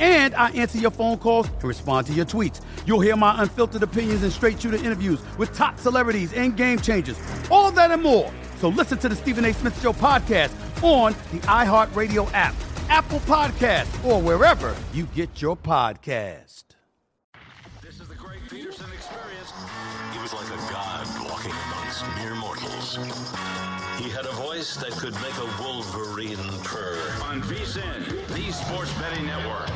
and I answer your phone calls and respond to your tweets. You'll hear my unfiltered opinions and straight shooter interviews with top celebrities and game changers. All that and more. So listen to the Stephen A. Smith Show podcast on the iHeartRadio app, Apple Podcast, or wherever you get your podcast. This is the Greg Peterson experience. He was like a god walking amongst mere mortals. He had a voice that could make a wolverine purr. On VSIN, the sports betting network.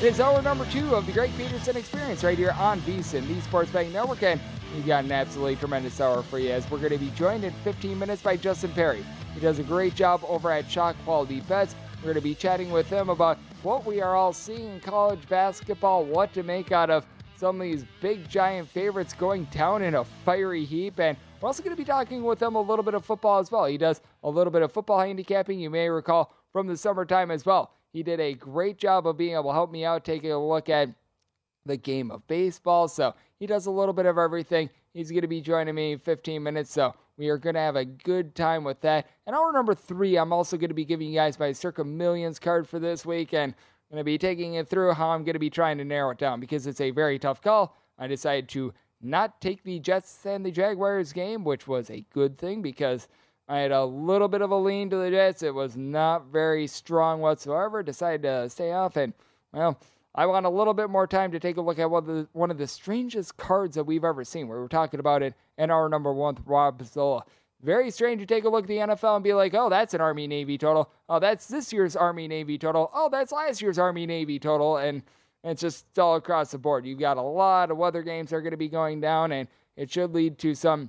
It is hour number two of the Greg Peterson Experience right here on VSIN, the Sports Betting Network, and we've got an absolutely tremendous hour for you as we're going to be joined in 15 minutes by Justin Perry. He does a great job over at Shot Quality Bets. We're going to be chatting with him about what we are all seeing in college basketball, what to make out of some of these big giant favorites going down in a fiery heap, and we're also going to be talking with him a little bit of football as well. He does a little bit of football handicapping, you may recall from the summertime as well. He did a great job of being able to help me out, taking a look at the game of baseball. So he does a little bit of everything. He's going to be joining me in 15 minutes. So we are going to have a good time with that. And hour number three, I'm also going to be giving you guys my Circa Millions card for this week. And I'm going to be taking it through how I'm going to be trying to narrow it down because it's a very tough call. I decided to not take the Jets and the Jaguars game, which was a good thing because I had a little bit of a lean to the Jets. It was not very strong whatsoever. Decided to stay off, and well, I want a little bit more time to take a look at one of the, one of the strangest cards that we've ever seen. We were talking about it in our number one Rob Zola. Very strange to take a look at the NFL and be like, oh, that's an Army Navy total. Oh, that's this year's Army Navy total. Oh, that's last year's Army Navy total. And it's just all across the board. You've got a lot of weather games that are going to be going down, and it should lead to some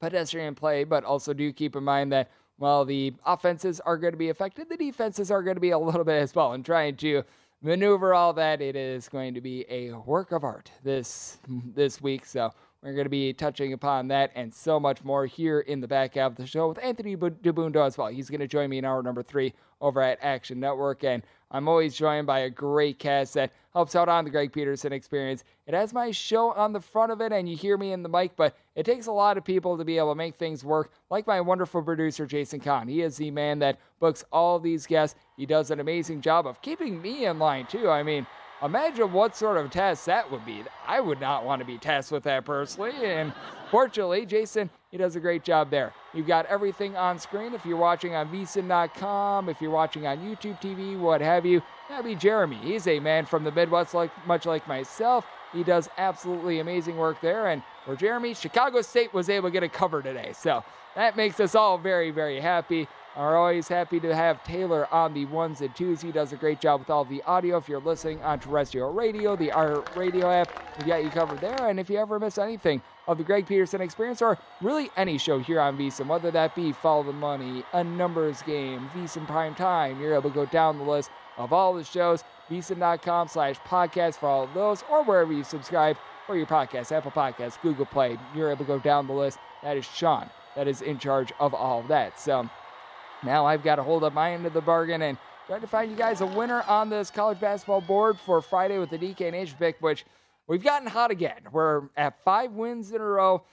pedestrian play, but also do keep in mind that while the offenses are going to be affected, the defenses are going to be a little bit as well. And trying to maneuver all that, it is going to be a work of art this this week. So we're going to be touching upon that and so much more here in the back half of the show with Anthony Dabbundo as well. He's going to join me in hour number three over at Action Network, and I'm always joined by a great cast that helps out on the Greg Peterson experience. It has my show on the front of it, and you hear me in the mic, but it takes a lot of people to be able to make things work, like my wonderful producer, Jason Kahn. He is the man that books all these guests. He does an amazing job of keeping me in line, too. I mean, imagine what sort of test that would be. I would not want to be tasked with that personally. And fortunately, Jason, he does a great job there. You've got everything on screen. If you're watching on vsin.com, if you're watching on YouTube TV, what have you, that'd be Jeremy. He's a man from the Midwest, like much like myself. He does absolutely amazing work there. And for Jeremy, Chicago State was able to get a cover today. So that makes us all very, very happy. Are always happy to have Taylor on the ones and twos. He does a great job with all the audio. If you're listening on terrestrial radio, the Art Radio app, we got you covered there. And if you ever miss anything of the Greg Peterson experience or really any show here on VSiN, whether that be Follow the Money, a numbers game, VSiN Prime Time, you're able to go down the list of all the shows, VSiN.com slash podcast for all of those, or wherever you subscribe for your podcast, Apple Podcasts, Google Play. You're able to go down the list. That is Sean that is in charge of all of that. So now I've got to hold up my end of the bargain and try to find you guys a winner on this college basketball board for Friday with the DK Nation pick, which we've gotten hot again. We're at five wins in a row.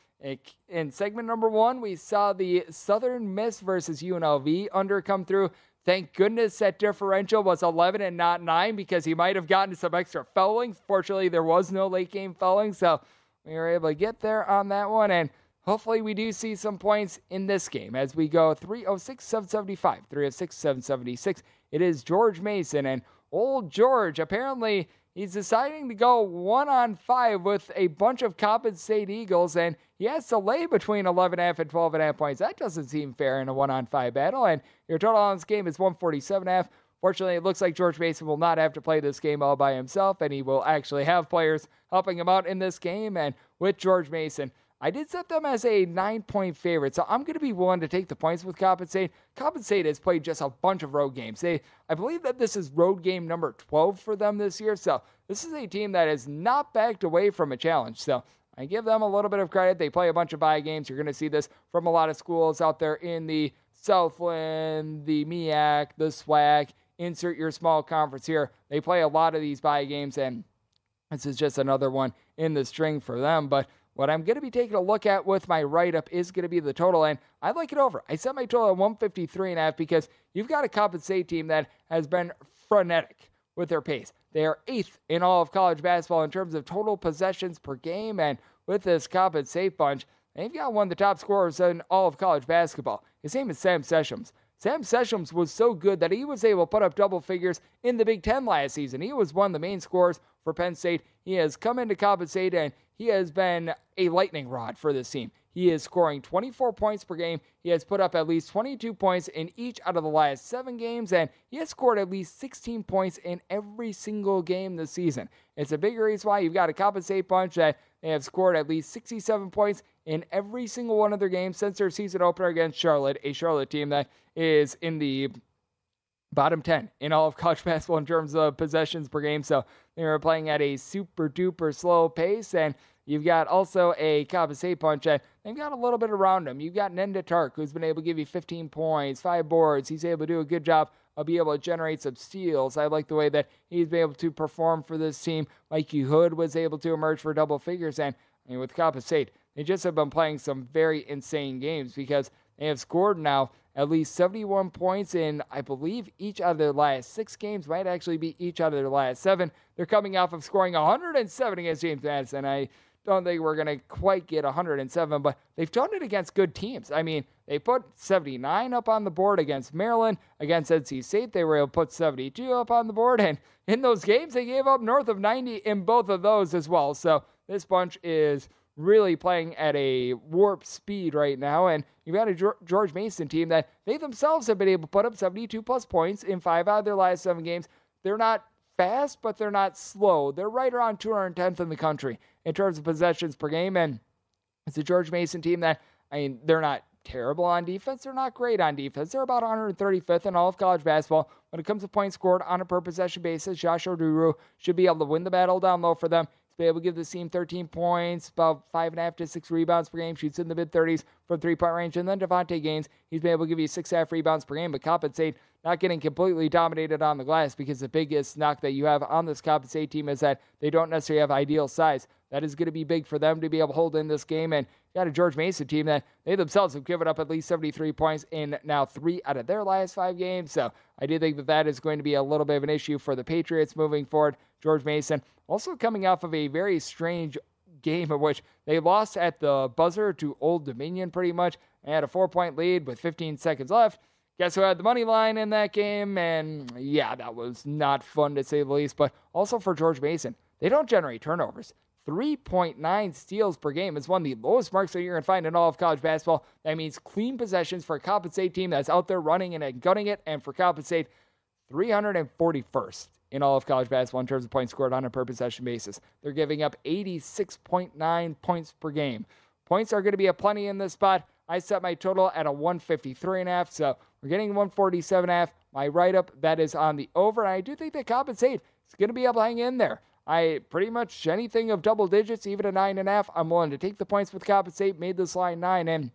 In segment number one, we saw the Southern Miss versus UNLV under come through. Thank goodness that differential was 11 and not 9 because he might have gotten some extra fouling. Fortunately, there was no late game fouling, so we were able to get there on that one. And Hopefully, we do see some points in this game as we go 306 775, 306 776. It is George Mason, and old George apparently he's deciding to go one on five with a bunch of Coppin State Eagles, and he has to lay between 11.5 and 12.5 points. That doesn't seem fair in a one on five battle, and your total on this game is 147.5. Fortunately, it looks like George Mason will not have to play this game all by himself, and he will actually have players helping him out in this game. And with George Mason, I did set them as a nine point favorite, so I'm going to be willing to take the points with Coppin State. Coppin State has played just a bunch of road games. They, I believe that this is road game number 12 for them this year, so this is a team that has not backed away from a challenge. So I give them a little bit of credit. They play a bunch of bye games. You're going to see this from a lot of schools out there in the Southland, the MEAC, the SWAC. Insert your small conference here. They play a lot of these bye games, and this is just another one in the string for them. But what I'm going to be taking a look at with my write up is going to be the total, and I like it over. I set my total at 153 and a half because you've got a Coppin State team that has been frenetic with their pace. They are eighth in all of college basketball in terms of total possessions per game, and with this Coppin State bunch, they've got one of the top scorers in all of college basketball. His name is Sam Sessions. Sam Sessions was so good that he was able to put up double figures in the Big Ten last season. He was one of the main scorers for Penn State. He has come into Coppin State and he has been a lightning rod for this team. He is scoring 24 points per game. He has put up at least 22 points in each out of the last seven games, and he has scored at least 16 points in every single game this season. It's a big reason why you've got a Coppin State bunch that they have scored at least 67 points in every single one of their games since their season opener against Charlotte, a Charlotte team that is in the bottom 10 in all of college basketball in terms of possessions per game. So they were playing at a super duper slow pace. And you've got also a State punch that they've got a little bit around him. You've got Nendah Tarke, who's been able to give you 15 points, five boards. He's able to do a good job of being able to generate some steals. I like the way that he's been able to perform for this team. Mikey Hood was able to emerge for double figures. And I mean, with Coppin State, they just have been playing some very insane games because they have scored now at least 71 points in, I believe, each out of their last six games. Might actually be each out of their last seven. They're coming off of scoring 107 against James Madison. I don't think we're going to quite get 107, but they've done it against good teams. I mean, they put 79 up on the board against Maryland. Against NC State, they were able to put 72 up on the board. And in those games, they gave up north of 90 in both of those as well. So this bunch is really playing at a warp speed right now. And you've got a George Mason team that they themselves have been able to put up 72 plus points in five out of their last seven games. They're not fast, but they're not slow. They're right around 210th in the country in terms of possessions per game. And it's a George Mason team that, I mean, they're not terrible on defense. They're not great on defense. They're about 135th in all of college basketball. When it comes to points scored on a per possession basis, Josh Oduro should be able to win the battle down low for them be able to give the team 13 points, about five and a half to six rebounds per game, shoots in the mid 30s from three point range. And then Davonte Gaines, he's been able to give you six and a half rebounds per game, but Coppin State not getting completely dominated on the glass because the biggest knock that you have on this Coppin State team is that they don't necessarily have ideal size. That is going to be big for them to be able to hold in this game. And you got a George Mason team that they themselves have given up at least 73 points in now three out of their last five games. So I do think that that is going to be a little bit of an issue for the Patriots moving forward. George Mason also coming off of a very strange game in which they lost at the buzzer to Old Dominion pretty much. They had a four point lead with 15 seconds left. Guess who had the money line in that game? And yeah, that was not fun to say the least. But also for George Mason, they don't generate turnovers. 3.9 steals per game. is one of the lowest marks that you're going to find in all of college basketball. That means clean possessions for a Coppin State team that's out there running and gunning it. And for Coppin State, 341st in all of college basketball in terms of points scored on a per possession basis. They're giving up 86.9 points per game. Points are going to be a plenty in this spot. I set my total at a 153 and a half, so we're getting 147 and a half. My write up that is on the over, and I do think that Coppin State. Is going to be able to hang in there. I pretty much anything of double digits, even a nine and a half, I'm willing to take the points with Coppin State. Made this line nine, and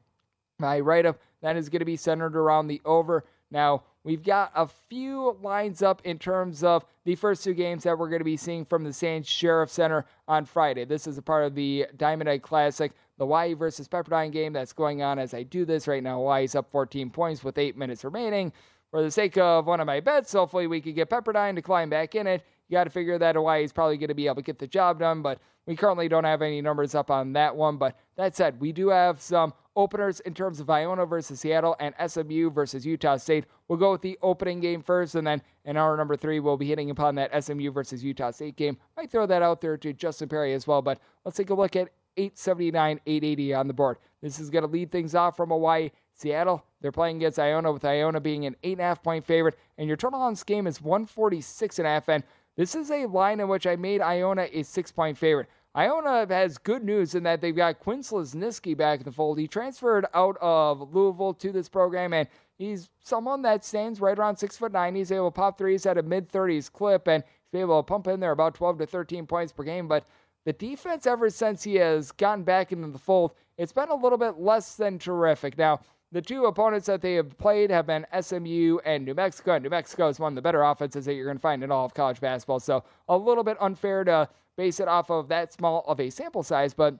my write up that is going to be centered around the over. Now, we've got a few lines up in terms of the first two games that we're going to be seeing from the Stan Sheriff Center on Friday. This is a part of the Diamond Head Classic, the Hawaii versus Pepperdine game that's going on as I do this right now. Hawaii's up 14 points with eight minutes remaining. For the sake of one of my bets, hopefully we could get Pepperdine to climb back in it. You got to figure that Hawaii is probably going to be able to get the job done, but we currently don't have any numbers up on that one. But that said, we do have some openers in terms of Iona versus Seattle and SMU versus Utah State. We'll go with the opening game first, and then in hour number three, we'll be hitting upon that SMU versus Utah State game. Might throw that out there to Justin Perry as well, but let's take a look at 879, 880 on the board. This is going to lead things off from Hawaii. Seattle, they're playing against Iona, with Iona being an 8.5 point favorite, and your total on this game is 146.5. And this is a line in which I made Iona a six point favorite. Iona has good news in that they've got Quinn Slazinski back in the fold. He transferred out of Louisville to this program, and he's someone that stands right around six foot nine. He's able to pop threes at a mid 30s clip, and he's able to pump in there about 12 to 13 points per game. But the defense, ever since he has gotten back into the fold, it's been a little bit less than terrific. Now, the two opponents that they have played have been SMU and New Mexico. And New Mexico is one of the better offenses that you're going to find in all of college basketball. So a little bit unfair to base it off of that small of a sample size. But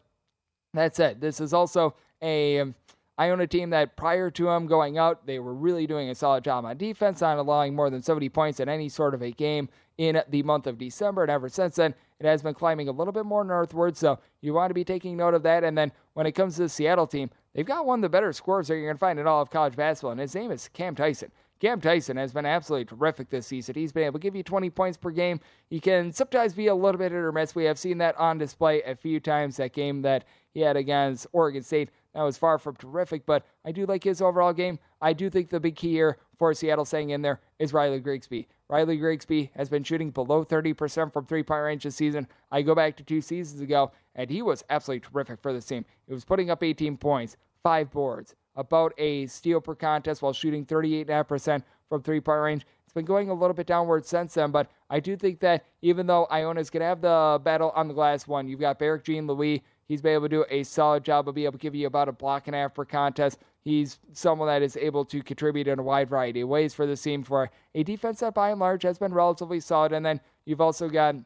that's it. this is also a um, Iona team that prior to them going out, they were really doing a solid job on defense, not allowing more than 70 points in any sort of a game in the month of December. And ever since then, it has been climbing a little bit more northward. So you want to be taking note of that. And then when it comes to the Seattle team, they've got one of the better scorers that you're going to find in all of college basketball, and his name is Cam Tyson. Cam Tyson has been absolutely terrific this season. He's been able to give you 20 points per game. He can sometimes be a little bit hit or miss. We have seen that on display a few times. That game that he had against Oregon State, that was far from terrific, but I do like his overall game. I do think the big key here for Seattle staying in there is Riley Grigsby. Riley Grigsby has been shooting below 30% from three point range this season. I go back to two seasons ago, and he was absolutely terrific for this team. He was putting up 18 points, five boards, about a steal per contest while shooting 38.5% from three point range. It's been going a little bit downward since then, but I do think that even though Iona's going to have the battle on the glass one, you've got Berrick JeanLouis. He's been able to do a solid job of being able to give you about a block and a half per contest. He's someone that is able to contribute in a wide variety of ways for the team for a defense that by and large has been relatively solid. And then you've also got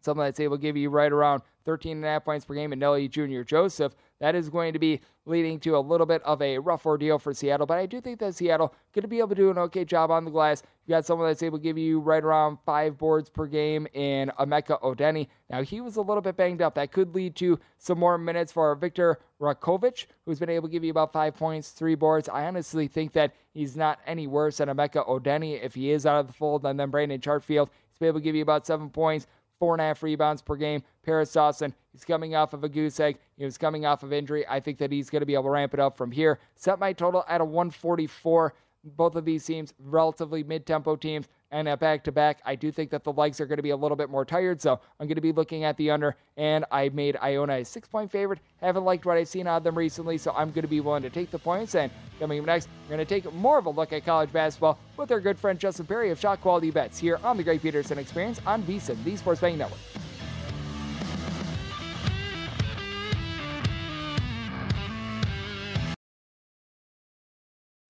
someone that's able to give you right around 13 and a half points per game and Nelly Jr. Joseph. That is going to be leading to a little bit of a rough ordeal for Seattle, but I do think that Seattle going to be able to do an okay job on the glass. You got someone that's able to give you right around five boards per game in Emeka Udenyi. Now he was a little bit banged up. That could lead to some more minutes for Victor Rakovic, who's been able to give you about five points, three boards. I honestly think that he's not any worse than Emeka Udenyi if he is out of the fold. And then Brandon Chatfield, he's able to give you about seven points, four and a half rebounds per game. Paris Dawson, he's coming off of a goose egg. He was coming off of injury. I think that he's going to be able to ramp it up from here. Set my total at a 144. Both of these teams, relatively mid tempo teams, and at back to back, I do think that the legs are going to be a little bit more tired. So I'm going to be looking at the under, and I made Iona a six point favorite. Haven't liked what I've seen of them recently, so I'm going to be willing to take the points. And coming up next, we're going to take more of a look at college basketball with our good friend Justin Perry of Shot Quality Bets here on the Greg Peterson Experience on VSIN, the Sports Betting Network.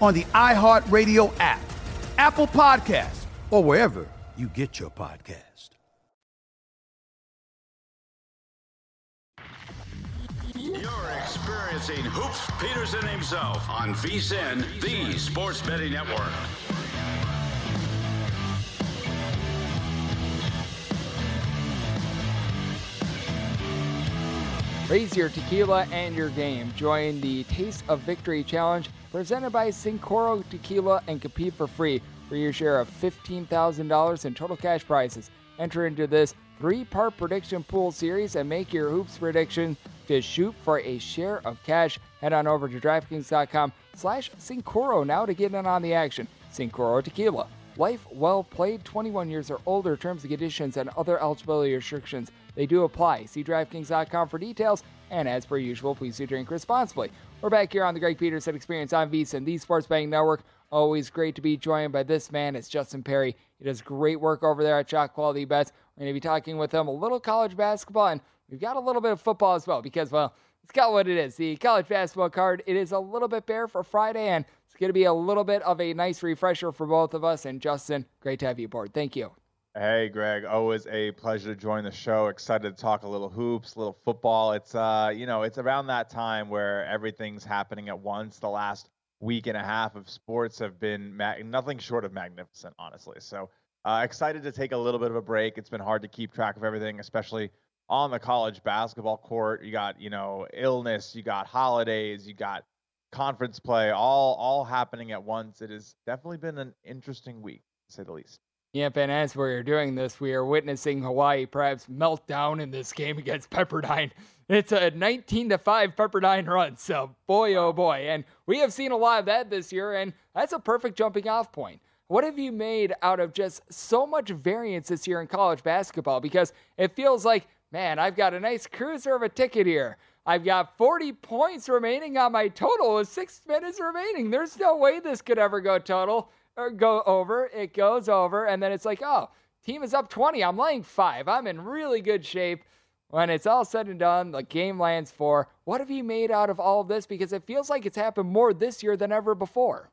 on the iHeartRadio app, Apple Podcasts, or wherever you get your podcast. You're experiencing Hoops Peterson himself on VSIN, the Sports Betting Network. Raise your tequila and your game. Join the Taste of Victory Challenge presented by Cincoro Tequila and compete for free for your share of $15,000 in total cash prizes. Enter into this three part prediction pool series and make your hoops prediction to shoot for a share of cash. Head on over to DraftKings.com slash Cincoro now to get in on the action. Cincoro Tequila. Life well played, 21 years or older. Terms and conditions and other eligibility restrictions they do apply. See DraftKings.com for details. And as per usual, please do drink responsibly. We're back here on the Greg Peterson Experience on VSIN, the Sports Betting Network. Always great to be joined by this man. It's Justin Perry. He does great work over there at Shot Quality Bets. We're going to be talking with him a little college basketball, and we've got a little bit of football as well because, well, it's got what it is. The college basketball card, it is a little bit bare for Friday, and it's going to be a little bit of a nice refresher for both of us. And Justin, great to have you aboard. Thank you. Hey, Greg. Always a pleasure to join the show. Excited to talk a little hoops, a little football. It's uh, you know, it's around that time where everything's happening at once. The last week and a half of sports have been ma- nothing short of magnificent, honestly. So uh, excited to take a little bit of a break. It's been hard to keep track of everything, especially on the college basketball court. You got you know illness, you got holidays, you got conference play, all all happening at once. It has definitely been an interesting week, to say the least. Yep, and as we're doing this, we are witnessing Hawaii perhaps melt down in this game against Pepperdine. It's a 19 to 5 Pepperdine run. So, boy, oh boy. And we have seen a lot of that this year, and that's a perfect jumping off point. What have you made out of just so much variance this year in college basketball? Because it feels like, man, I've got a nice cruiser of a ticket here. I've got 40 points remaining on my total with six minutes remaining. There's no way this could ever go total or go over. It goes over, and then it's like, oh, team is up 20. I'm laying five. I'm in really good shape. When it's all said and done, the game lands four. What have you made out of all of this? Because it feels like it's happened more this year than ever before.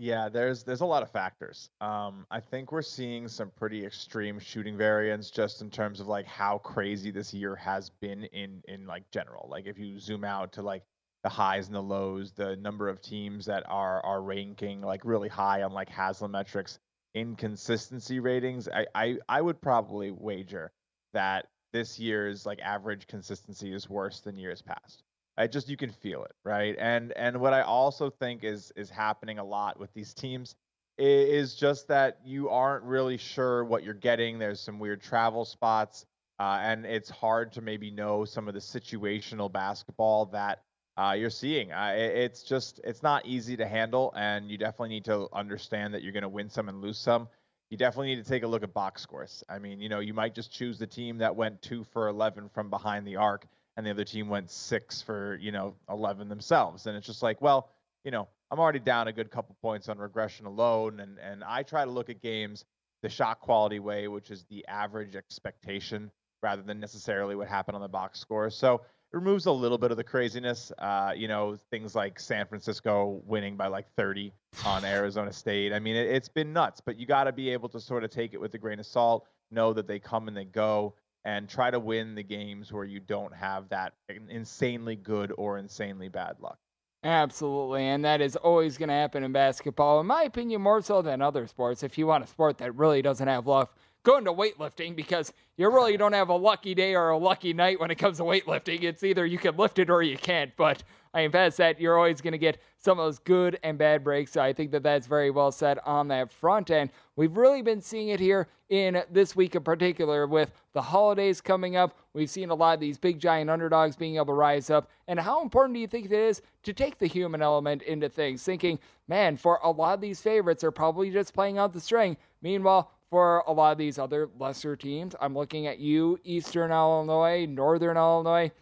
Yeah, there's there's a lot of factors. Um, I think we're seeing some pretty extreme shooting variance just in terms of like how crazy this year has been in in like general. Like if you zoom out to like the highs and the lows, the number of teams that are are ranking like really high on like Haslametrics inconsistency ratings, I, I I would probably wager that this year's like average consistency is worse than years past. I just you can feel it, right? And and what I also think is is happening a lot with these teams is just that you aren't really sure what you're getting. There's some weird travel spots, uh, and it's hard to maybe know some of the situational basketball that uh, you're seeing. Uh, it's just it's not easy to handle, and you definitely need to understand that you're going to win some and lose some. You definitely need to take a look at box scores. I mean, you know, you might just choose the team that went two for 11 from behind the arc, and the other team went six for you know 11 themselves, and it's just like, well, you know, I'm already down a good couple points on regression alone, and and I try to look at games the shot quality way, which is the average expectation rather than necessarily what happened on the box score. So it removes a little bit of the craziness. Uh, you know, things like San Francisco winning by like 30 on Arizona State. I mean, it, has been nuts, but you got to be able to sort of take it with a grain of salt, know that they come and they go, and try to win the games where you don't have that insanely good or insanely bad luck. Absolutely, and that is always going to happen in basketball, in my opinion, more so than other sports. If you want a sport that really doesn't have luck, go into weightlifting because you really don't have a lucky day or a lucky night when it comes to weightlifting. It's either you can lift it or you can't. But I mean, past that, you're always going to get some of those good and bad breaks. So I think that that's very well said on that front end. We've really been seeing it here in this week in particular with the holidays coming up. We've seen a lot of these big giant underdogs being able to rise up. And how important do you think it is to take the human element into things? Thinking, man, for a lot of these favorites, are probably just playing out the string. Meanwhile, for a lot of these other lesser teams, I'm looking at you, Eastern Illinois, Northern Illinois.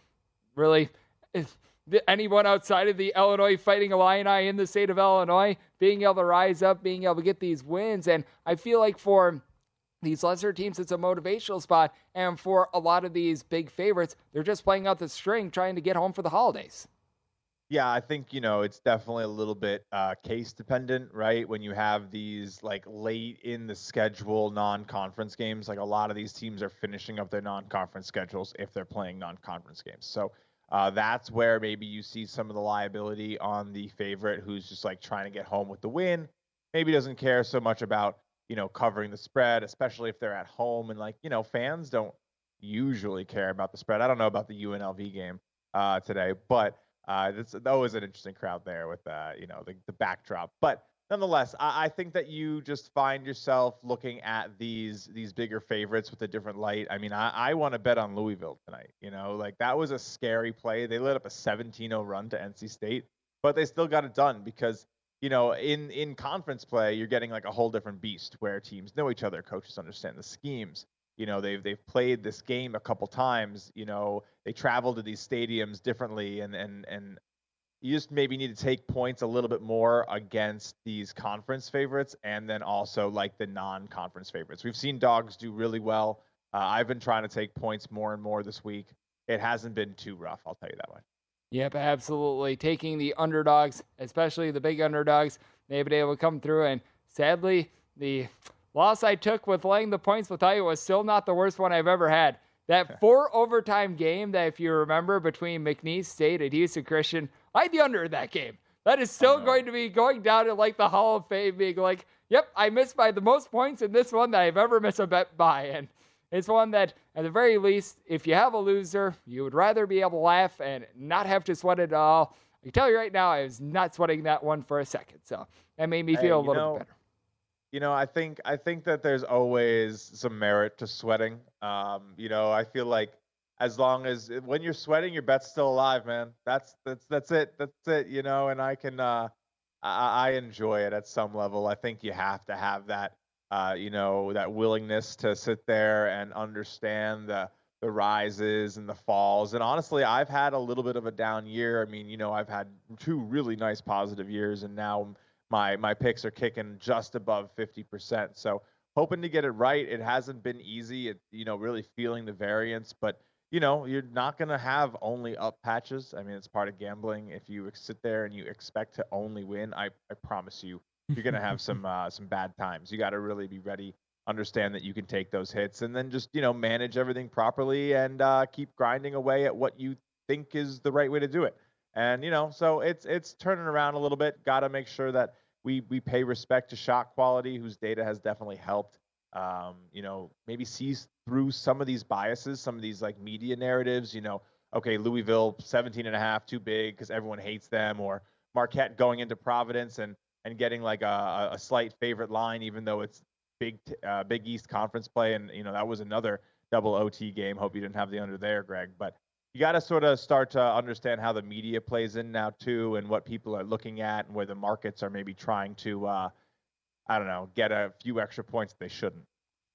Really, anyone outside of the Illinois Fighting Illini in the state of Illinois being able to rise up, being able to get these wins. And I feel like for these lesser teams, it's a motivational spot. And for a lot of these big favorites, they're just playing out the string, trying to get home for the holidays. Yeah, I think you know it's definitely a little bit uh, case dependent, right? When you have these like late in the schedule non-conference games, like a lot of these teams are finishing up their non-conference schedules if they're playing non-conference games. So uh, that's where maybe you see some of the liability on the favorite who's just like trying to get home with the win. Maybe doesn't care so much about, you know, covering the spread, especially if they're at home. And like, you know, fans don't usually care about the spread. I don't know about the UNLV game uh, today, but uh, it's always an interesting crowd there with, uh, you know, the, the backdrop. But nonetheless, I, I, think that you just find yourself looking at these these bigger favorites with a different light. I mean, I, I want to bet on Louisville tonight. You know, like that was a scary play. They lit up a 17-0 run to NC State, but they still got it done because you know in in conference play you're getting like a whole different beast where teams know each other, coaches understand the schemes. You know, they've they've played this game a couple times. You know, they travel to these stadiums differently, and and and you just maybe need to take points a little bit more against these conference favorites and then also like the non-conference favorites. We've seen dogs do really well. Uh, I've been trying to take points more and more this week. It hasn't been too rough, I'll tell you that way. Yep, absolutely. Taking the underdogs, especially the big underdogs, maybe they've been able to come through. And sadly, the loss I took with laying the points with Iowa was still not the worst one I've ever had. That four overtime game that, if you remember, between McNeese State and Houston Christian, I had the under in that game. That is still going to be going down in like the Hall of Fame, being like, yep, I missed by the most points in this one that I've ever missed a bet by. And it's one that, at the very least, if you have a loser, you would rather be able to laugh and not have to sweat it all. I can tell you right now, I was not sweating that one for a second. So that made me feel hey, a little know, bit better. You know, I think I think that there's always some merit to sweating. Um, you know, I feel like as long as when you're sweating, your bet's still alive, man. That's that's that's it. That's it. You know, and I can uh, I, I enjoy it at some level. I think you have to have that uh, you know that willingness to sit there and understand the the rises and the falls. And honestly, I've had a little bit of a down year. I mean, you know, I've had two really nice positive years, and now my my picks are kicking just above 50%. So hoping to get it right. It hasn't been easy. It, you know, really feeling the variance, but you know, you're not going to have only up patches. I mean, it's part of gambling. If you sit there and you expect to only win, I, I promise you, you're going to have some uh, some bad times. You got to really be ready, understand that you can take those hits, and then just you know manage everything properly and uh, keep grinding away at what you think is the right way to do it. And you know, so it's it's turning around a little bit. Got to make sure that we we pay respect to shot quality, whose data has definitely helped um, you know, maybe sees through some of these biases, some of these like media narratives, you know, okay, Louisville 17 and a half, too big because everyone hates them, or Marquette going into Providence and and getting like a, a slight favorite line, even though it's big uh, Big East conference play, and you know that was another double OT game. Hope you didn't have the under there, Greg, but you got to sort of start to understand how the media plays in now too, and what people are looking at, and where the markets are maybe trying to, uh, I don't know, get a few extra points they shouldn't.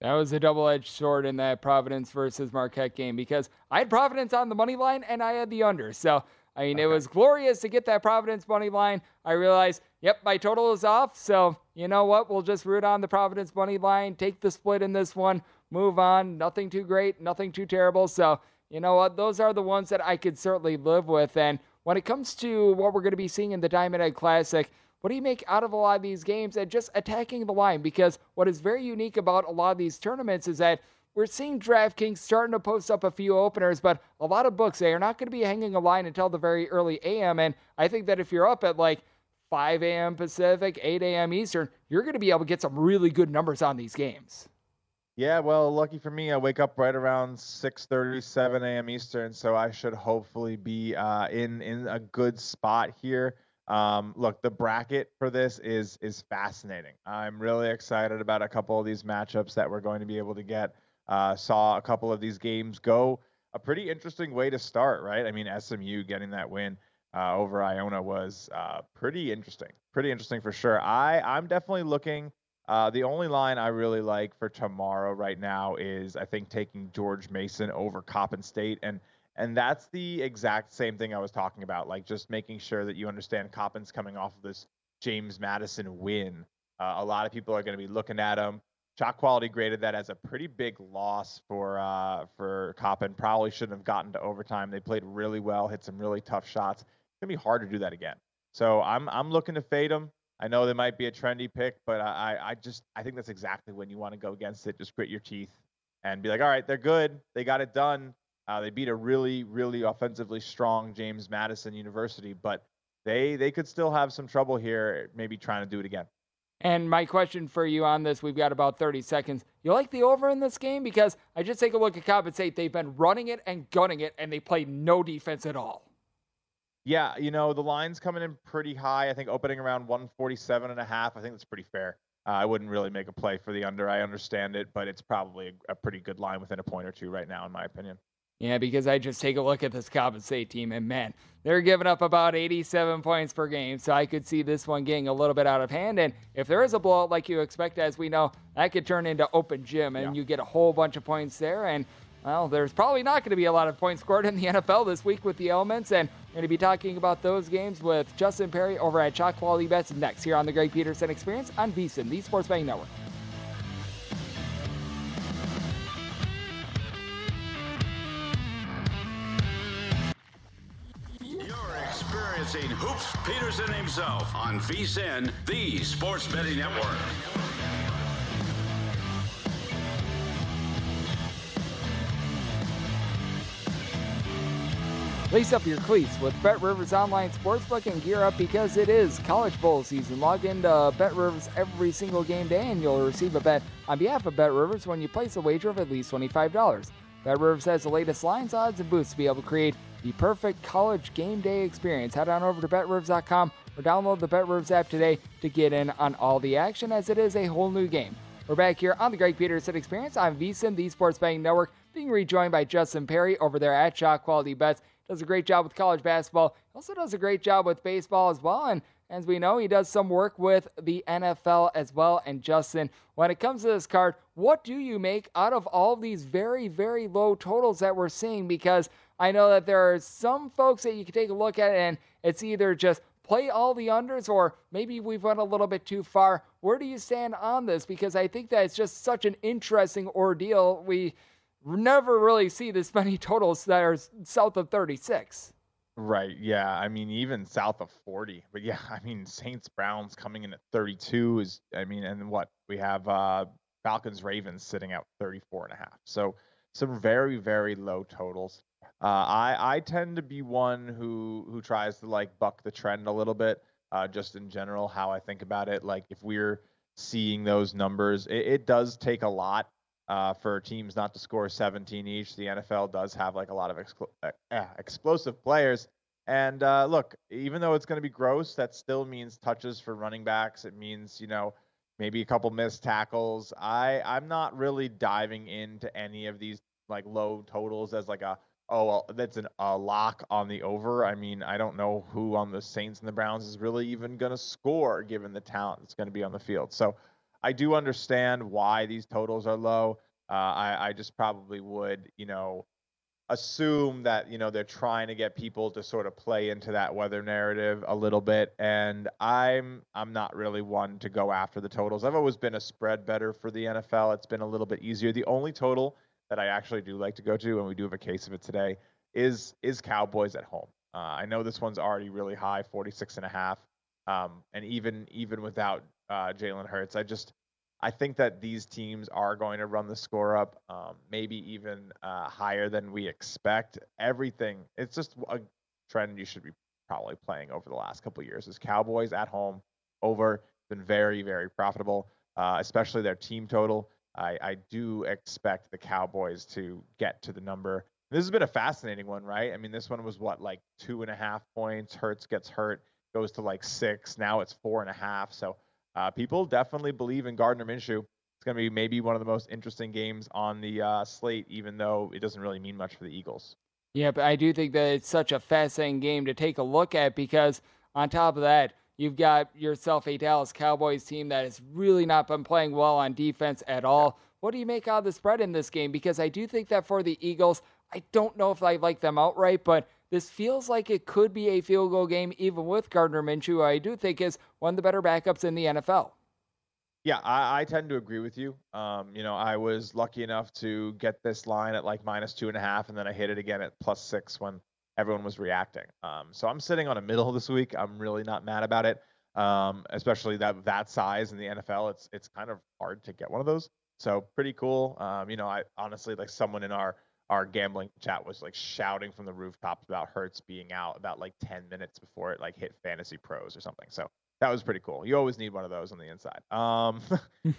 That was a double-edged sword in that Providence versus Marquette game because I had Providence on the money line and I had the under. So I mean, okay. it was glorious to get that Providence money line. I realized, yep, my total is off. So you know what? We'll just root on the Providence money line, take the split in this one, move on. Nothing too great, nothing too terrible. So you know what? Those are the ones that I could certainly live with. And when it comes to what we're going to be seeing in the Diamond Head Classic, what do you make out of a lot of these games and just attacking the line? Because what is very unique about a lot of these tournaments is that we're seeing DraftKings starting to post up a few openers, but a lot of books, they are not going to be hanging a line until the very early AM. And I think that if you're up at like 5 a.m. Pacific, 8 a.m. Eastern, you're going to be able to get some really good numbers on these games. Yeah, well, lucky for me, I wake up right around 6:30, 7 a.m. Eastern, so I should hopefully be uh, in in a good spot here. Um, look, the bracket for this is is fascinating. I'm really excited about a couple of these matchups that we're going to be able to get. Uh, saw a couple of these games go a pretty interesting way to start, right? I mean, SMU getting that win uh, over Iona was uh, pretty interesting, pretty interesting for sure. I I'm definitely looking uh, the only line I really like for tomorrow right now is I think taking George Mason over Coppin State, and and that's the exact same thing I was talking about, like just making sure that you understand Coppin's coming off of this James Madison win. Uh, a lot of people are going to be looking at him. Shot quality graded that as a pretty big loss for uh, for Coppin. Probably shouldn't have gotten to overtime. They played really well, hit some really tough shots. It's gonna be hard to do that again. So I'm I'm looking to fade them. I know they might be a trendy pick, but I, I just I think that's exactly when you want to go against it. Just grit your teeth and be like, all right, they're good. They got it done. Uh, they beat a really, really offensively strong James Madison University, but they they could still have some trouble here, maybe trying to do it again. And my question for you on this, we've got about 30 seconds. You like the over in this game? Because I just take a look at Coppin State. They've been running it and gunning it, and they play no defense at all. Yeah, you know, the line's coming in pretty high. I think opening around 147 and a half. I think that's pretty fair. Uh, I wouldn't really make a play for the under. I understand it, but it's probably a, a, pretty good line within a point or two right now, in my opinion. Yeah, because I just take a look at this Coppin State team, and man, they're giving up about 87 points per game. So I could see this one getting a little bit out of hand. And if there is a blowout like you expect, as we know, that could turn into open gym, and yeah. you get a whole bunch of points there. And well, there's probably not going to be a lot of points scored in the NFL this week with the elements, and we're going to be talking about those games with Justin Perry over at Shot Quality Bets next here on the Greg Peterson Experience on VSiN, the Sports Betting Network. You're experiencing Hoops Peterson himself on VSiN, the Sports Betting Network. Lace up your cleats with Bet Rivers Online Sportsbook and gear up because it is College Bowl season. Log into Bet Rivers every single game day and you'll receive a bet on behalf of Bet Rivers when you place a wager of at least $25. Bet Rivers has the latest lines, odds, and boosts to be able to create the perfect college game day experience. Head on over to BetRivers.com or download the Bet Rivers app today to get in on all the action as it is a whole new game. We're back here on the Greg Peterson Experience on VSiN, the Sports Betting Network, being rejoined by Justin Perry over there at Shot Quality Bets does a great job with college basketball. He also does a great job with baseball as well. And as we know, he does some work with the NFL as well. And Justin, when it comes to this card, what do you make out of all these very, very low totals that we're seeing? Because I know that there are some folks that you can take a look at and it's either just play all the unders or maybe we've went a little bit too far. Where do you stand on this? Because I think that it's just such an interesting ordeal. We never really see this many totals that are south of 36. Right. Yeah. I mean, even south of 40. But yeah, I mean, Saints Browns coming in at 32 is, I mean, and what we have uh, Falcons Ravens sitting at 34 and a half. So some very, very low totals. Uh, I I tend to be one who who tries to like buck the trend a little bit. Uh, just in general, how I think about it. Like if we're seeing those numbers, it, it does take a lot uh, for teams not to score 17 each. The NFL does have like a lot of uh, explosive players. And uh, look, even though it's going to be gross, that still means touches for running backs. It means you know maybe a couple missed tackles. I I'm not really diving into any of these like low totals as like a oh well that's an, a lock on the over. I mean I don't know who on the Saints and the Browns is really even going to score given the talent that's going to be on the field. So I do understand why these totals are low. Uh, I, I just probably would, you know, assume that you know they're trying to get people to sort of play into that weather narrative a little bit and i'm i'm not really one to go after the totals. I've always been a spread better for the nfl it's been a little bit easier. The only total that i actually do like to go to and we do have a case of it today is is cowboys at home. Uh, i know this one's already really high 46 and a half. Um, and even even without uh, Jalen Hurts. I just I think that these teams are going to run the score up, um, maybe even uh, higher than we expect. Everything it's just a trend you should be probably playing over the last couple years. Is Cowboys at home over been very very profitable, uh, especially their team total. I, I do expect the Cowboys to get to the number. This has been a fascinating one, right? I mean, this one was what like two and a half points. Hurts gets hurt, goes to like six. Now it's four and a half. So uh, people definitely believe in Gardner Minshew. It's going to be maybe one of the most interesting games on the uh, slate, even though it doesn't really mean much for the Eagles. Yeah, but I do think that it's such a fascinating game to take a look at because on top of that, you've got yourself a Dallas Cowboys team that has really not been playing well on defense at all. What do you make out of the spread in this game? Because I do think that for the Eagles, I don't know if I like them outright, but this feels like it could be a field goal game, even with Gardner Minshew. I do think is one of the better backups in the NFL. Yeah, I, I tend to agree with you. Um, you know, I was lucky enough to get this line at like minus two and a half, and then I hit it again at plus six when everyone was reacting. Um, so I'm sitting on a middle this week. I'm really not mad about it, um, especially that that size in the NFL. It's it's kind of hard to get one of those. So pretty cool. Um, you know, I honestly like someone in our our gambling chat was like shouting from the rooftops about Hurts being out about like 10 minutes before it like hit Fantasy Pros or something. So that was pretty cool. You always need one of those on the inside. Um,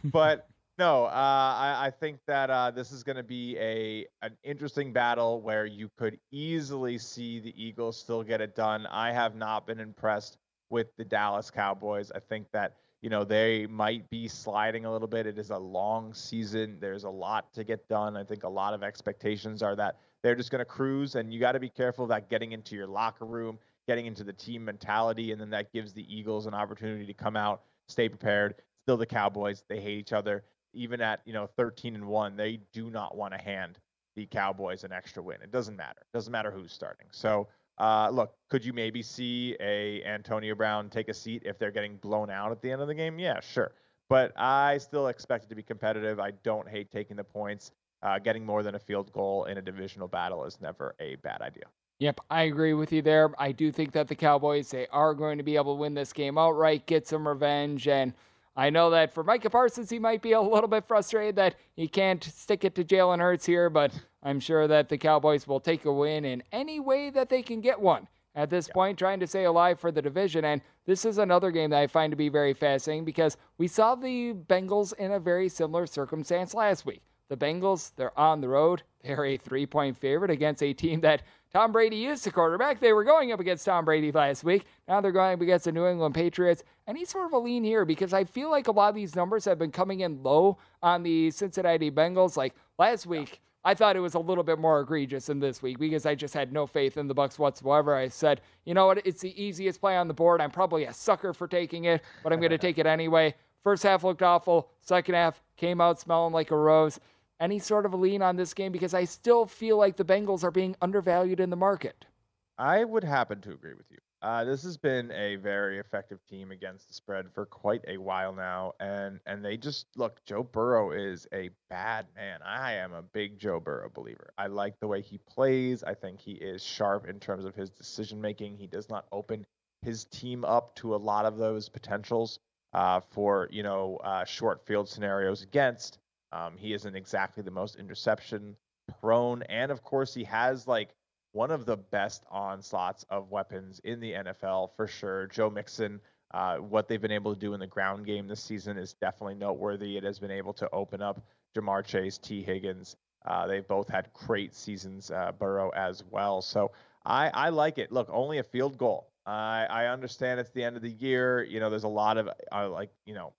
but no, uh, I, I, think that uh, this is going to be a an interesting battle where you could easily see the Eagles still get it done. I have not been impressed with the Dallas Cowboys. I think that you know they might be sliding a little bit. It is a long season. There's a lot to get done. I think a lot of expectations are that they're just going to cruise, and you got to be careful about getting into your locker room, getting into the team mentality, and then that gives the Eagles an opportunity to come out, stay prepared. Still, the Cowboys they hate each other. Even at you know 13 and one, they do not want to hand the Cowboys an extra win. It doesn't matter. It doesn't matter who's starting. So uh, look, could you maybe see a Antonio Brown take a seat if they're getting blown out at the end of the game? Yeah, sure. But I still expect it to be competitive. I don't hate taking the points. Uh, getting more than a field goal in a divisional battle is never a bad idea. Yep, I agree with you there. I do think that the Cowboys they are going to be able to win this game outright, get some revenge, and I know that for Micah Parsons, he might be a little bit frustrated that he can't stick it to Jalen Hurts here, but I'm sure that the Cowboys will take a win in any way that they can get one at this yeah. point, trying to stay alive for the division. And this is another game that I find to be very fascinating because we saw the Bengals in a very similar circumstance last week. The Bengals, they're on the road. They're a three point favorite against a team that Tom Brady used to quarterback. They were going up against Tom Brady last week. Now they're going up against the New England Patriots. He's sort of a lean here because I feel like a lot of these numbers have been coming in low on the Cincinnati Bengals. Like last week, I thought it was a little bit more egregious than this week because I just had no faith in the Bucks whatsoever. I said, you know what, it's the easiest play on the board. I'm probably a sucker for taking it, but I'm going to take it anyway. First half looked awful. Second half came out smelling like a rose any sort of a lean on this game because I still feel like the Bengals are being undervalued in the market. I would happen to agree with you. Uh, this has been a very effective team against the spread for quite a while now, and and they just look. Joe Burrow is a bad man. I am a big Joe Burrow believer. I like the way he plays. I think he is sharp in terms of his decision making. He does not open his team up to a lot of those potentials uh, for you know uh, short field scenarios against. Um, he isn't exactly the most interception prone, and of course, he has like one of the best onslaughts of weapons in the NFL for sure. Joe Mixon Uh, what they've been able to do in the ground game this season is definitely noteworthy. It has been able to open up Ja'Marr Chase, Tee Higgins. Uh, they've both had great seasons, uh, Burrow as well. So I, I like it. Look, only a field goal. I, I understand it's the end of the year. You know, there's a lot of uh, like, you know,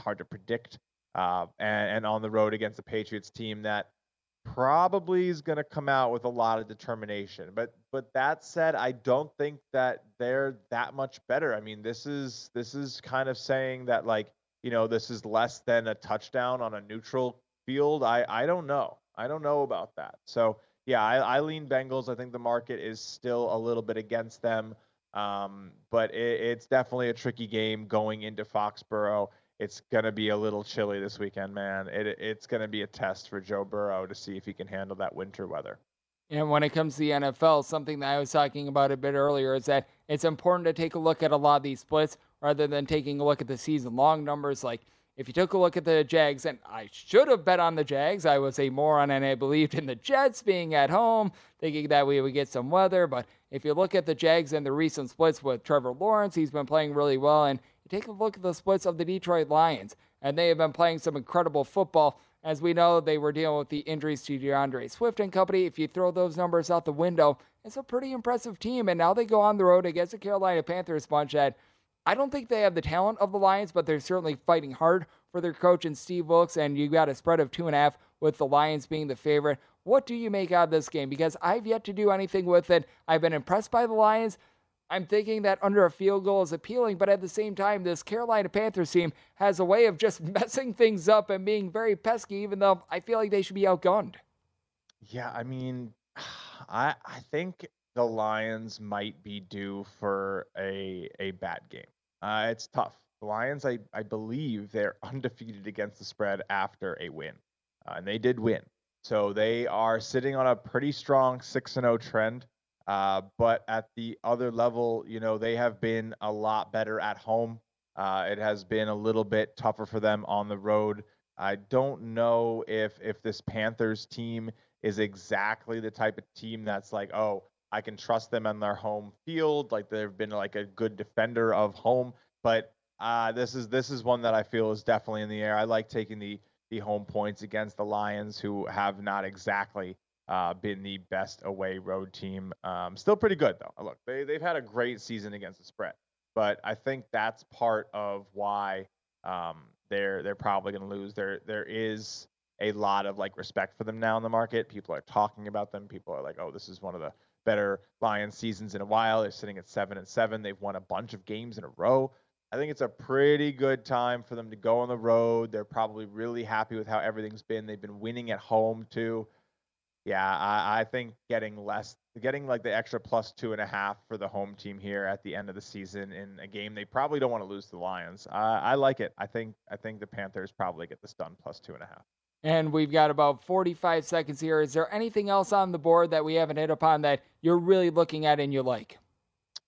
hard to predict. Uh, and, and on the road against the Patriots team that probably is going to come out with a lot of determination. But but that said, I don't think that they're that much better. I mean, this is this is kind of saying that like you know this is less than a touchdown on a neutral field. I I don't know. I don't know about that. So yeah, I, I lean Bengals. I think the market is still a little bit against them. Um, but it, it's definitely a tricky game going into Foxborough it's going to be a little chilly this weekend, man. It, it's going to be a test for Joe Burrow to see if he can handle that winter weather. And when it comes to the NFL, something that I was talking about a bit earlier is that it's important to take a look at a lot of these splits rather than taking a look at the season long numbers. Like if you took a look at the Jags, and I should have bet on the Jags, I was a moron and I believed in the Jets being at home, thinking that we would get some weather. But if you look at the Jags and the recent splits with Trevor Lawrence, he's been playing really well. And take a look at the splits of the Detroit Lions, and they have been playing some incredible football. As we know, they were dealing with the injuries to D'Andre Swift and company. If you throw those numbers out the window, it's a pretty impressive team. And now they go on the road against the Carolina Panthers bunch that I don't think they have the talent of the Lions, but they're certainly fighting hard for their coach and Steve Wilks. And you got a spread of two and a half with the Lions being the favorite. What do you make out of this game? Because I've yet to do anything with it. I've been impressed by the Lions. I'm thinking that under a field goal is appealing, but at the same time, this Carolina Panthers team has a way of just messing things up and being very pesky, even though I feel like they should be outgunned. Yeah, I mean, I I think the Lions might be due for a a bad game. Uh, it's tough. The Lions, I I believe they're undefeated against the spread after a win, uh, and they did win. So they are sitting on a pretty strong six and zero oh trend. Uh, but at the other level, you know, they have been a lot better at home. Uh, it has been a little bit tougher for them on the road. I don't know if if this Panthers team is exactly the type of team that's like, oh, I can trust them on their home field. Like they've been like a good defender of home. But uh, this is this is one that I feel is definitely in the air. I like taking the the home points against the Lions, who have not exactly uh, been the best away road team. Um, still pretty good though. Look, they they've had a great season against the spread, but I think that's part of why um, they're they're probably going to lose. There there is a lot of like respect for them now in the market. People are talking about them. People are like, oh, this is one of the better Lions seasons in a while. They're sitting at seven and seven. They've won a bunch of games in a row. I think it's a pretty good time for them to go on the road. They're probably really happy with how everything's been. They've been winning at home too. Yeah, I, I think getting less, getting like the extra plus two and a half for the home team here at the end of the season in a game they probably don't want to lose to the Lions. Uh, I like it. I think I think the Panthers probably get this done plus two and a half. And we've got about 45 seconds here. Is there anything else on the board that we haven't hit upon that you're really looking at and you like?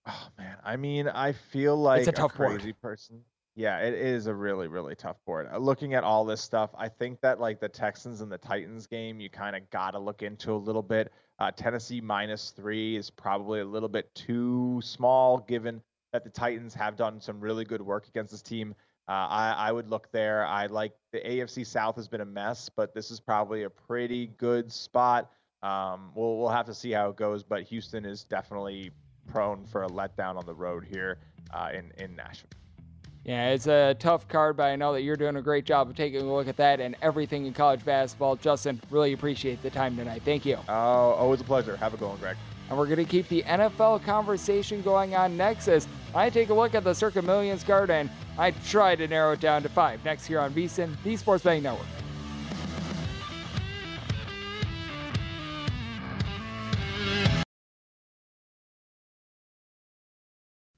Oh man, I mean, I feel like it's a, tough a crazy board. person. Yeah, it is a really, really tough board. Uh, looking at all this stuff, I think that like the Texans and the Titans game, you kind of got to look into a little bit. Uh, Tennessee minus three is probably a little bit too small, given that the Titans have done some really good work against this team. Uh, I, I would look there. I like the AFC South has been a mess, but this is probably a pretty good spot. Um, we'll we'll have to see how it goes, but Houston is definitely prone for a letdown on the road here uh, in in Nashville. Yeah, it's a tough card, but I know that you're doing a great job of taking a look at that and everything in college basketball. Justin, really appreciate the time tonight. Thank you. Oh, always a pleasure. Have a good one, Greg. And we're going to keep the NFL conversation going on next as I take a look at the Circa Millions card and I try to narrow it down to five. Next here on VSIN, the Sports Betting Network.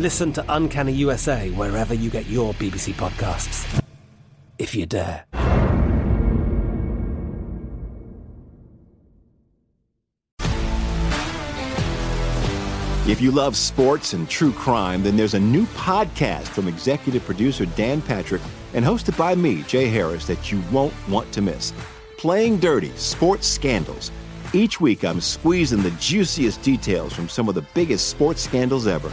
Listen to Uncanny USA wherever you get your BBC podcasts, if you dare. If you love sports and true crime, then there's a new podcast from executive producer Dan Patrick and hosted by me, Jay Harris, that you won't want to miss. Playing Dirty Sports Scandals. Each week, I'm squeezing the juiciest details from some of the biggest sports scandals ever.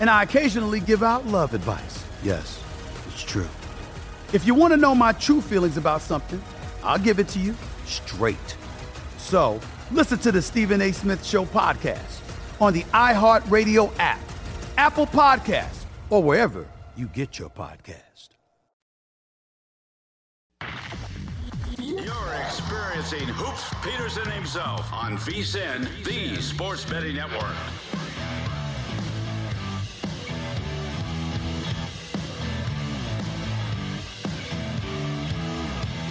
And I occasionally give out love advice. Yes, it's true. If you want to know my true feelings about something, I'll give it to you straight. So listen to the Stephen A. Smith Show podcast on the iHeartRadio app, Apple Podcasts, or wherever you get your podcast. You're experiencing Hoops Peterson himself on VSIN, the Sports Betting Network.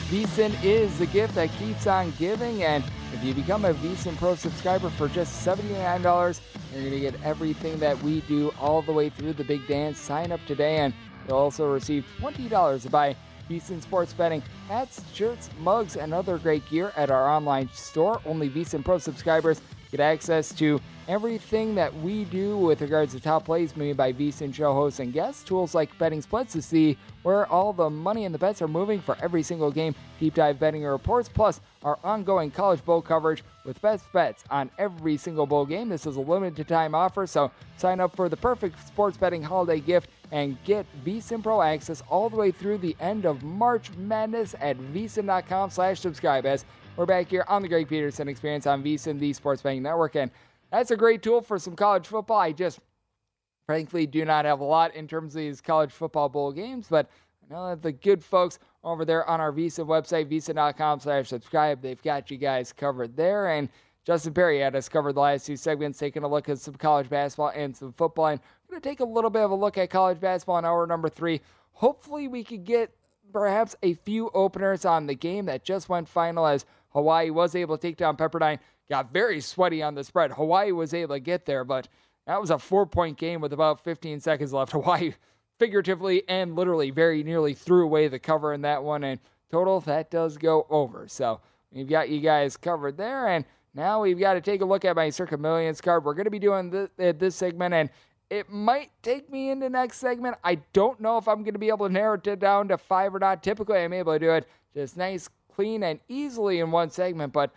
VSIN is the gift that keeps on giving, and if you become a VSIN Pro subscriber for just $79, you're going to get everything that we do all the way through the big dance. Sign up today, and you'll also receive $20 to buy VSIN Sports Betting hats, shirts, mugs, and other great gear at our online store. Only VSIN Pro subscribers get access to everything that we do with regards to top plays made by VSIN show hosts and guests. Tools like betting splits to see where all the money and the bets are moving for every single game. Deep dive betting reports, plus our ongoing college bowl coverage with best bets on every single bowl game. This is a limited time offer, so sign up for the perfect sports betting holiday gift and get VSIN Pro access all the way through the end of March Madness at VSIN.com slash subscribe as we're back here on the Greg Peterson Experience on VSIN, the Sports Betting Network, and that's a great tool for some college football. I just frankly do not have a lot in terms of these college football bowl games, but I know that the good folks over there on our VSIN website, VSIN.com slash subscribe, they've got you guys covered there. And Justin Perry had us covered the last two segments, taking a look at some college basketball and some football. And we're going to take a little bit of a look at college basketball in hour number three. Hopefully, we could get perhaps a few openers on the game that just went final as Hawaii was able to take down Pepperdine. Got very sweaty on the spread. Hawaii was able to get there, but that was a four point game with about 15 seconds left. Hawaii figuratively and literally very nearly threw away the cover in that one. And total, that does go over. So we've got you guys covered there. And now we've got to take a look at my Circa Millions card. We're going to be doing this, uh, this segment, and it might take me into next segment. I don't know if I'm going to be able to narrow it down to five or not. Typically, I'm able to do it just nice, clean, and easily in one segment, but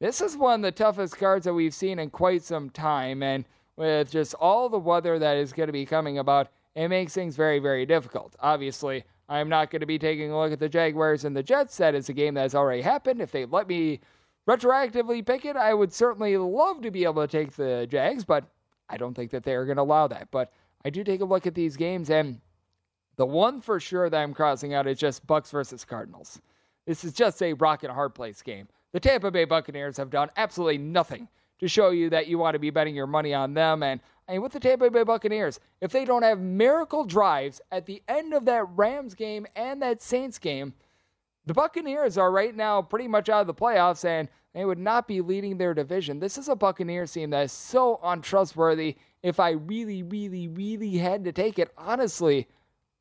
this is one of the toughest cards that we've seen in quite some time. And with just all the weather that is going to be coming about, it makes things very, very difficult. Obviously, I'm not going to be taking a look at the Jaguars and the Jets. That is a game that has already happened. If they let me retroactively pick it, I would certainly love to be able to take the Jags, but I don't think that they're going to allow that. But I do take a look at these games, and the one for sure that I'm crossing out is just Bucks versus Cardinals. This is just a rock and hard place game. The Tampa Bay Buccaneers have done absolutely nothing to show you that you want to be betting your money on them. And I mean, with the Tampa Bay Buccaneers, if they don't have miracle drives at the end of that Rams game and that Saints game, the Buccaneers are right now pretty much out of the playoffs and they would not be leading their division. This is a Buccaneers team that is so untrustworthy. If I really, really, really had to take it, honestly,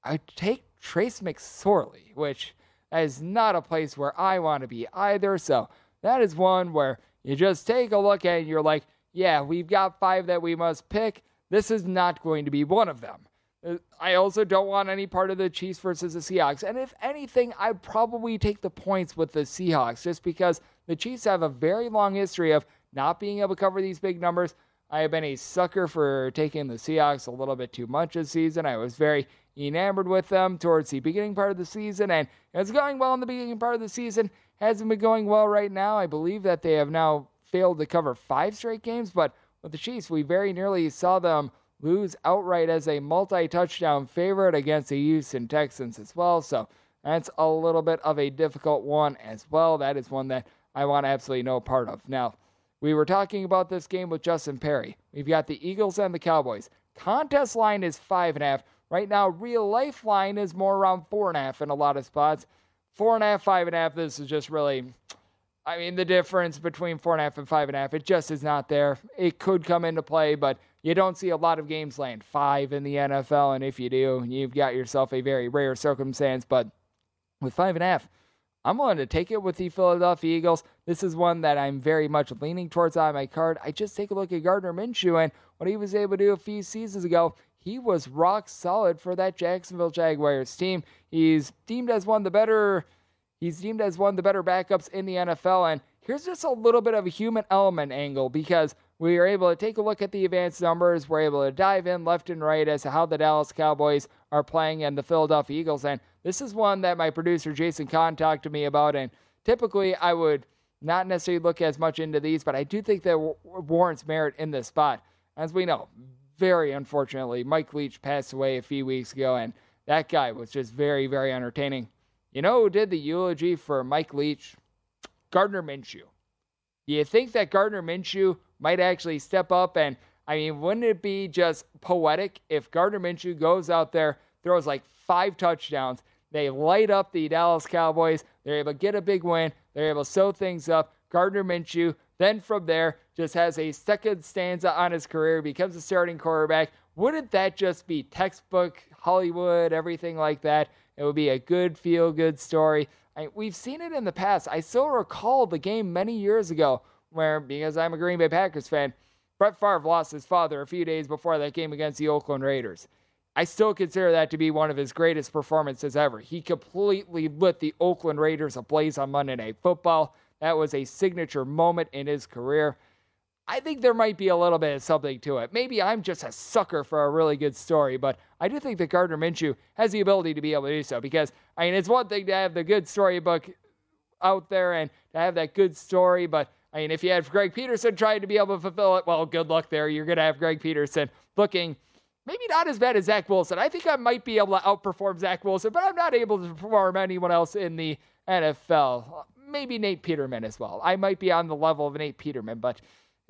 I'd take Trace McSorley, which is not a place where I want to be either. So that is one where you just take a look at and you're like, yeah, we've got five that we must pick. This is not going to be one of them. Uh, I also don't want any part of the Chiefs versus the Seahawks. And if anything, I'd probably take the points with the Seahawks just because the Chiefs have a very long history of not being able to cover these big numbers. I have been a sucker for taking the Seahawks a little bit too much this season. I was very enamored with them towards the beginning part of the season, and it's going well in the beginning part of the season. Hasn't been going well right now. I believe that they have now failed to cover five straight games, but with the Chiefs, we very nearly saw them lose outright as a multi touchdown favorite against the Houston Texans as well. So that's a little bit of a difficult one as well. That is one that I want absolutely no part of. Now, we were talking about this game with Justin Perry. We've got the Eagles and the Cowboys. Contest line is five and a half. Right now, real lifeline is more around four and a half in a lot of spots. Four and a half, five and a half. This is just really, I mean, the difference between four and a half and five and a half, it just is not there. It could come into play, but you don't see a lot of games land five in the NFL. And if you do, you've got yourself a very rare circumstance. But with five and a half, I'm willing to take it with the Philadelphia Eagles. This is one that I'm very much leaning towards on my card. I just take a look at Gardner Minshew and what he was able to do a few seasons ago. He was rock solid for that Jacksonville Jaguars team. He's deemed as one of the better. He's deemed as one of the better backups in the NFL. And here's just a little bit of a human element angle because we are able to take a look at the advanced numbers. We're able to dive in left and right as to how the Dallas Cowboys are playing and the Philadelphia Eagles. And this is one that my producer Jason Kahn talked to me about. And typically I would not necessarily look as much into these, but I do think that warrants merit in this spot. As we know, very unfortunately, Mike Leach passed away a few weeks ago, and that guy was just very, very entertaining. You know who did the eulogy for Mike Leach? Gardner Minshew. Do you think that Gardner Minshew might actually step up. And I mean, wouldn't it be just poetic if Gardner Minshew goes out there, throws like five touchdowns, they light up the Dallas Cowboys, they're able to get a big win, they're able to sew things up. Gardner Minshew, then from there, just has a second stanza on his career, becomes a starting quarterback. Wouldn't that just be textbook Hollywood, everything like that? It would be a good feel good story. I, we've seen it in the past. I still recall the game many years ago where, because I'm a Green Bay Packers fan, Brett Favre lost his father a few days before that game against the Oakland Raiders. I still consider that to be one of his greatest performances ever. He completely lit the Oakland Raiders ablaze on Monday Night Football. That was a signature moment in his career. I think there might be a little bit of something to it. Maybe I'm just a sucker for a really good story, but I do think that Gardner Minshew has the ability to be able to do so because, I mean, it's one thing to have the good storybook out there and to have that good story, but I mean, if you had Greg Peterson trying to be able to fulfill it, well, good luck there. You're going to have Greg Peterson looking maybe not as bad as Zach Wilson. I think I might be able to outperform Zach Wilson, but I'm not able to perform anyone else in the NFL. Maybe Nate Peterman as well. I might be on the level of Nate Peterman, but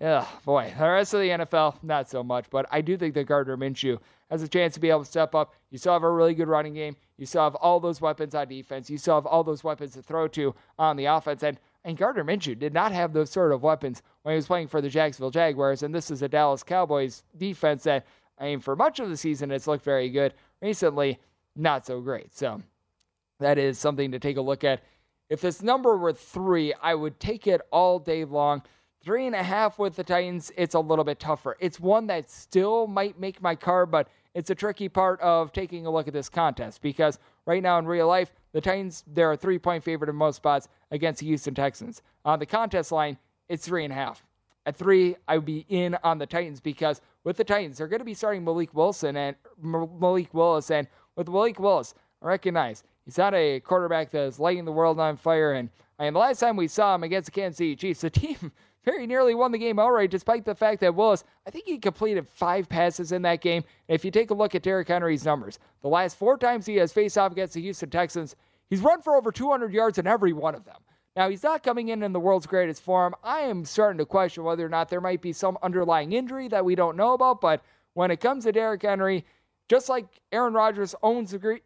ugh, boy, the rest of the NFL, not so much. But I do think that Gardner Minshew has a chance to be able to step up. You still have a really good running game. You still have all those weapons on defense. You still have all those weapons to throw to on the offense. And and Gardner Minshew did not have those sort of weapons when he was playing for the Jacksonville Jaguars. And this is a Dallas Cowboys defense that, I mean, for much of the season, it's looked very good. Recently, not so great. So that is something to take a look at. If this number were three, I would take it all day long. Three and a half with the Titans, it's a little bit tougher. It's one that still might make my car, but it's a tricky part of taking a look at this contest because right now in real life, the Titans, they're a three point favorite in most spots against the Houston Texans. On the contest line, it's three and a half. At three, I would be in on the Titans because with the Titans, they're going to be starting Malik Wilson and Malik Willis. And with Malik Willis, I recognize he's not a quarterback that is lighting the world on fire. And I the last time we saw him against the Kansas City Chiefs, the team very nearly won the game outright, despite the fact that Willis, I think he completed five passes in that game. And if you take a look at Derrick Henry's numbers, the last four times he has faced off against the Houston Texans, he's run for over 200 yards in every one of them. Now, he's not coming in in the world's greatest form. I am starting to question whether or not there might be some underlying injury that we don't know about. But when it comes to Derrick Henry, just like Aaron Rodgers owns the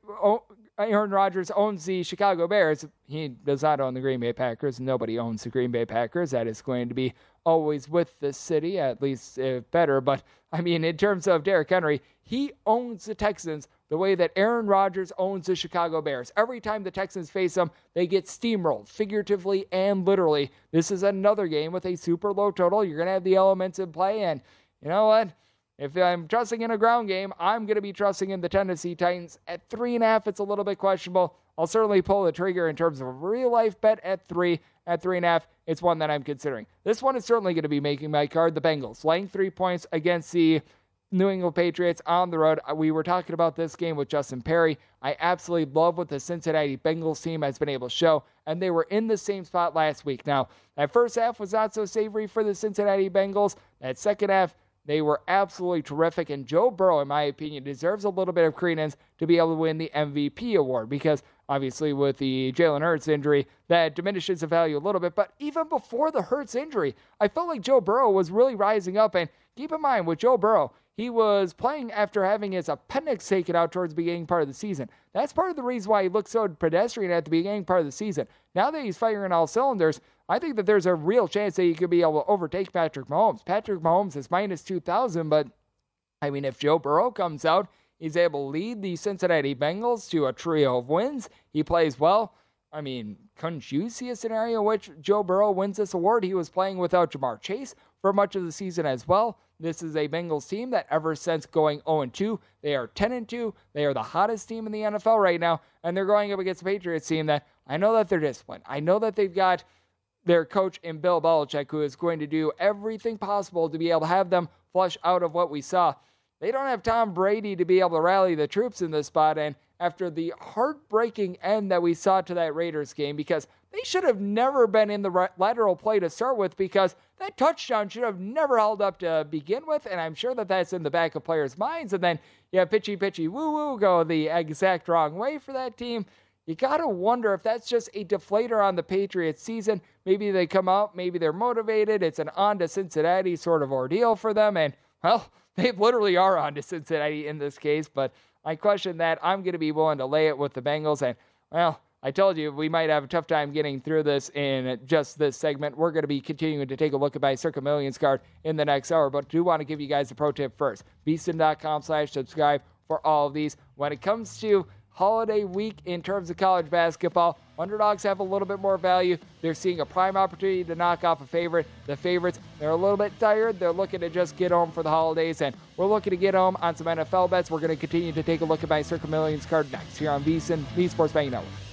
Aaron Rodgers owns the Chicago Bears. He does not own the Green Bay Packers. Nobody owns the Green Bay Packers. That is going to be always with the city, at least if uh, better. But I mean, in terms of Derrick Henry, he owns the Texans the way that Aaron Rodgers owns the Chicago Bears. Every time the Texans face them, they get steamrolled, figuratively and literally. This is another game with a super low total. You're going to have the elements in play. And you know what? If I'm trusting in a ground game, I'm going to be trusting in the Tennessee Titans. At three and a half, it's a little bit questionable. I'll certainly pull the trigger in terms of a real life bet at three. At three and a half, it's one that I'm considering. This one is certainly going to be making my card. The Bengals laying three points against the New England Patriots on the road. We were talking about this game with Justin Perry. I absolutely love what the Cincinnati Bengals team has been able to show, and they were in the same spot last week. Now, that first half was not so savory for the Cincinnati Bengals. That second half, they were absolutely terrific. And Joe Burrow, in my opinion, deserves a little bit of credence to be able to win the MVP award because obviously with the Jalen Hurts injury, that diminishes the value a little bit. But even before the Hurts injury, I felt like Joe Burrow was really rising up. And keep in mind, with Joe Burrow, he was playing after having his appendix taken out towards the beginning part of the season. That's part of the reason why he looked so pedestrian at the beginning part of the season. Now that he's firing all cylinders, I think that there's a real chance that he could be able to overtake Patrick Mahomes. Patrick Mahomes is minus 2,000, but I mean, if Joe Burrow comes out, he's able to lead the Cincinnati Bengals to a trio of wins. He plays well. I mean, couldn't you see a scenario in which Joe Burrow wins this award? He was playing without Ja'Marr Chase for much of the season as well. This is a Bengals team that ever since going 0 2, they are 10 2. They are the hottest team in the NFL right now, and they're going up against the Patriots team that I know that they're disciplined. I know that they've got their coach in Bill Belichick, who is going to do everything possible to be able to have them flush out of what we saw. They don't have Tom Brady to be able to rally the troops in this spot. And after the heartbreaking end that we saw to that Raiders game, because they should have never been in the lateral play to start with, because that touchdown should have never held up to begin with. And I'm sure that that's in the back of players' minds. And then, yeah, pitchy, pitchy, woo woo go the exact wrong way for that team you got to wonder if that's just a deflator on the Patriots season. Maybe they come out, maybe they're motivated. It's an on to Cincinnati sort of ordeal for them. And, well, they literally are on to Cincinnati in this case. But I question that. I'm going to be willing to lay it with the Bengals. And, well, I told you we might have a tough time getting through this in just this segment. We're going to be continuing to take a look at my Circa Millions card in the next hour, but do want to give you guys a pro tip first. VSiN.com slash subscribe for all of these. When it comes to holiday week in terms of college basketball. Underdogs have a little bit more value. They're seeing a prime opportunity to knock off a favorite. The favorites, they're a little bit tired. They're looking to just get home for the holidays, and we're looking to get home on some NFL bets. We're going to continue to take a look at my Circa Millions card next here on VSiN, the Sports Betting Network.